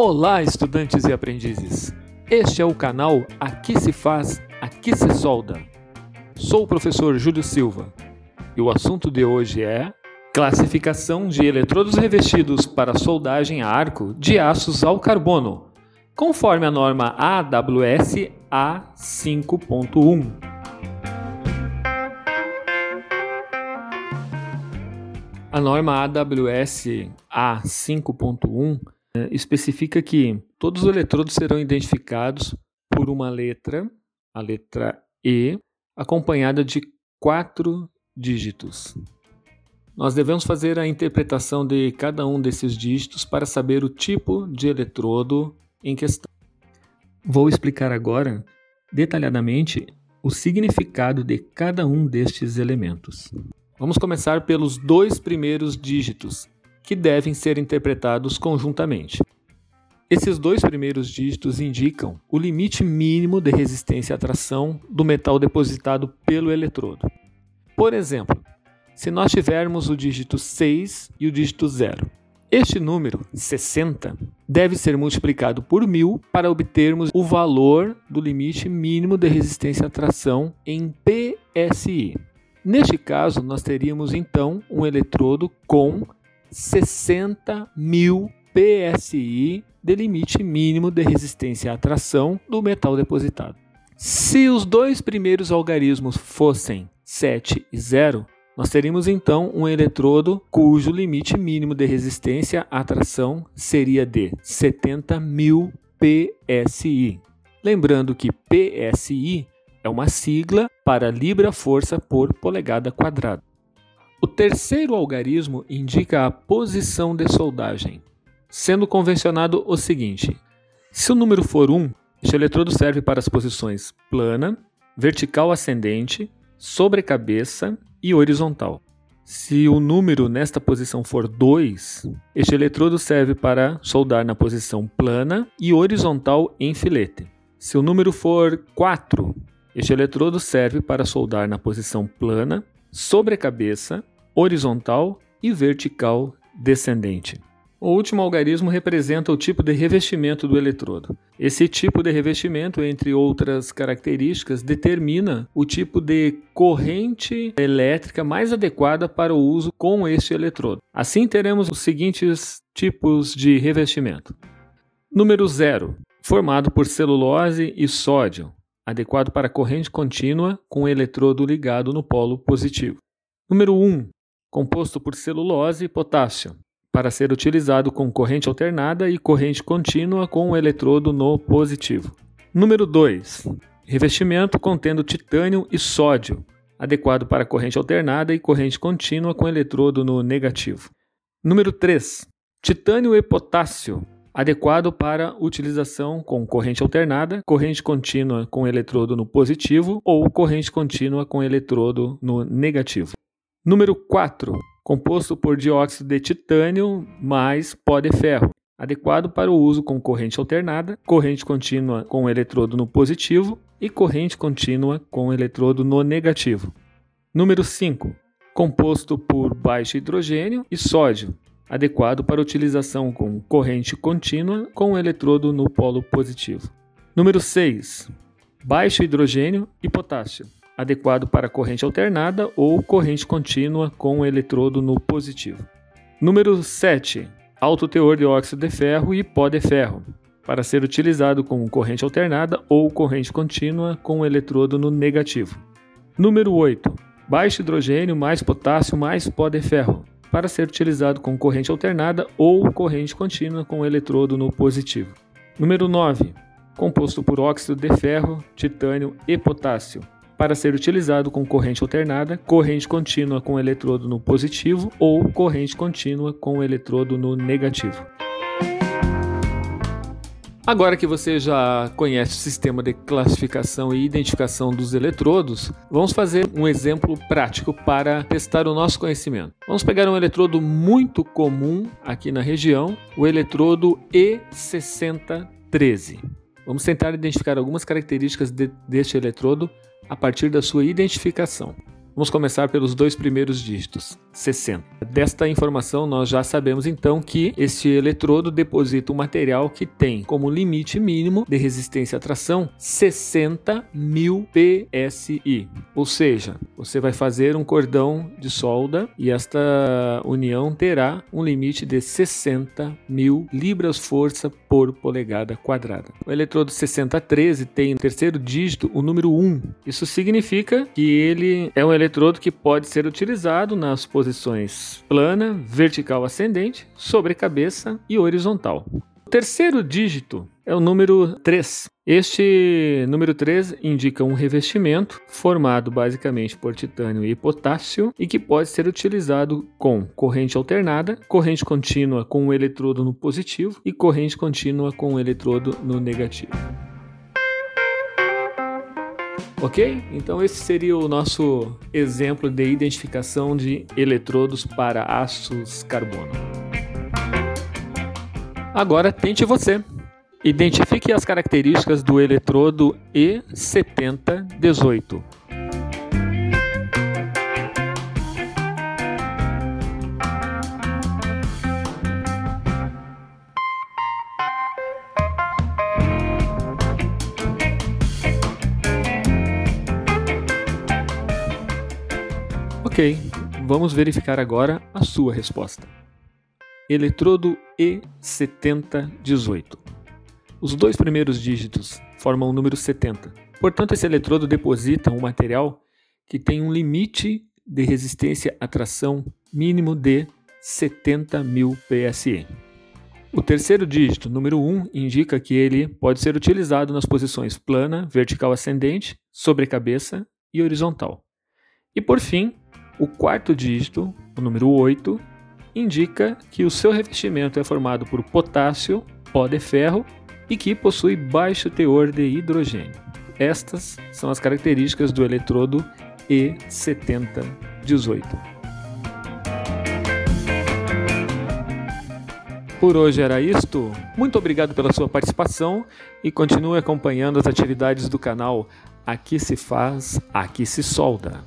Olá, estudantes e aprendizes! Este é o canal Aqui se faz, aqui se solda. Sou o professor Júlio Silva e o assunto de hoje é classificação de eletrodos revestidos para soldagem a arco de aços ao carbono, conforme a norma AWS A5.1. A norma AWS A5.1 eh, especifica que todos os eletrodos serão identificados por uma letra, a letra E, acompanhada de quatro dígitos. Nós devemos fazer a interpretação de cada um desses dígitos para saber o tipo de eletrodo em questão. Vou explicar agora detalhadamente o significado de cada um destes elementos. Vamos começar pelos dois primeiros dígitos, que devem ser interpretados conjuntamente. Esses dois primeiros dígitos indicam o limite mínimo de resistência à tração do metal depositado pelo eletrodo. Por exemplo, se nós tivermos o dígito 6 e o dígito 0, este número, 60, deve ser multiplicado por 1000 para obtermos o valor do limite mínimo de resistência à tração em PSI. Neste caso, nós teríamos então um eletrodo com 60 mil PSI de limite mínimo de resistência à tração do metal depositado. Se os dois primeiros algarismos fossem 7 e 0, nós teríamos então um eletrodo cujo limite mínimo de resistência à tração seria de 70 mil PSI. Lembrando que PSI é uma sigla para libra-força por polegada quadrada. O terceiro algarismo indica a posição de soldagem, sendo convencionado o seguinte: se o número for 1, este eletrodo serve para as posições plana, vertical ascendente, sobrecabeça e horizontal. Se o número nesta posição for 2, este eletrodo serve para soldar na posição plana e horizontal em filete. Se o número for 4, este eletrodo serve para soldar na posição plana, sobrecabeça, horizontal e vertical descendente. O último algarismo representa o tipo de revestimento do eletrodo. Esse tipo de revestimento, entre outras características, determina o tipo de corrente elétrica mais adequada para o uso com este eletrodo. Assim, teremos os seguintes tipos de revestimento: número 0, formado por celulose e sódio, adequado para corrente contínua com o eletrodo ligado no polo positivo. Número 1, um, composto por celulose e potássio, para ser utilizado com corrente alternada e corrente contínua com o eletrodo no positivo. Número 2. Revestimento contendo titânio e sódio, adequado para corrente alternada e corrente contínua com eletrodo no negativo. Número 3. Titânio e potássio, adequado para utilização com corrente alternada, corrente contínua com eletrodo no positivo ou corrente contínua com eletrodo no negativo. Número 4 composto por dióxido de titânio mais pó de ferro, adequado para o uso com corrente alternada, corrente contínua com eletrodo no positivo e corrente contínua com eletrodo no negativo. Número 5. Composto por baixo hidrogênio e sódio, adequado para utilização com corrente contínua com eletrodo no polo positivo. Número 6. Baixo hidrogênio e potássio, adequado para corrente alternada ou corrente contínua com o eletrodo no positivo. Número 7. Alto teor de óxido de ferro e pó de ferro, para ser utilizado com corrente alternada ou corrente contínua com o eletrodo no negativo. Número 8. Baixo hidrogênio mais potássio mais pó de ferro, para ser utilizado com corrente alternada ou corrente contínua com o eletrodo no positivo. Número 9. Composto por óxido de ferro, titânio e potássio, para ser utilizado com corrente alternada, corrente contínua com eletrodo no positivo ou corrente contínua com eletrodo no negativo. Agora que você já conhece o sistema de classificação e identificação dos eletrodos, vamos fazer um exemplo prático para testar o nosso conhecimento. Vamos pegar um eletrodo muito comum aqui na região, o eletrodo E6013. Vamos tentar identificar algumas características de, deste eletrodo a partir da sua identificação. Vamos começar pelos dois primeiros dígitos, 60. Desta informação, nós já sabemos então que este eletrodo deposita um material que tem como limite mínimo de resistência à tração 60 mil PSI. Ou seja, você vai fazer um cordão de solda e esta união terá um limite de 60 mil libras-força por polegada quadrada. O eletrodo 6013 tem no terceiro dígito o número 1. Isso significa que ele é um eletrodo que pode ser utilizado nas posições plana, vertical ascendente, sobre cabeça e horizontal. O terceiro dígito é o número 3. Este número 3 indica um revestimento formado basicamente por titânio e potássio e que pode ser utilizado com corrente alternada, corrente contínua com o eletrodo no positivo e corrente contínua com o eletrodo no negativo. Ok? Então esse seria o nosso exemplo de identificação de eletrodos para aços carbono. Agora tente você. Identifique as características do eletrodo E7018. Ok, vamos verificar agora a sua resposta. Eletrodo E7018. Os dois primeiros dígitos formam o número 70. Portanto, esse eletrodo deposita um material que tem um limite de resistência à tração mínimo de 70 mil PSE. O terceiro dígito, número 1, indica que ele pode ser utilizado nas posições plana, vertical ascendente, sobre cabeça e horizontal. E por fim, o quarto dígito, o número 8, indica que o seu revestimento é formado por potássio, pó de ferro e que possui baixo teor de hidrogênio. Estas são as características do eletrodo E7018. Por hoje era isto. Muito obrigado pela sua participação e continue acompanhando as atividades do canal Aqui se faz, aqui se solda.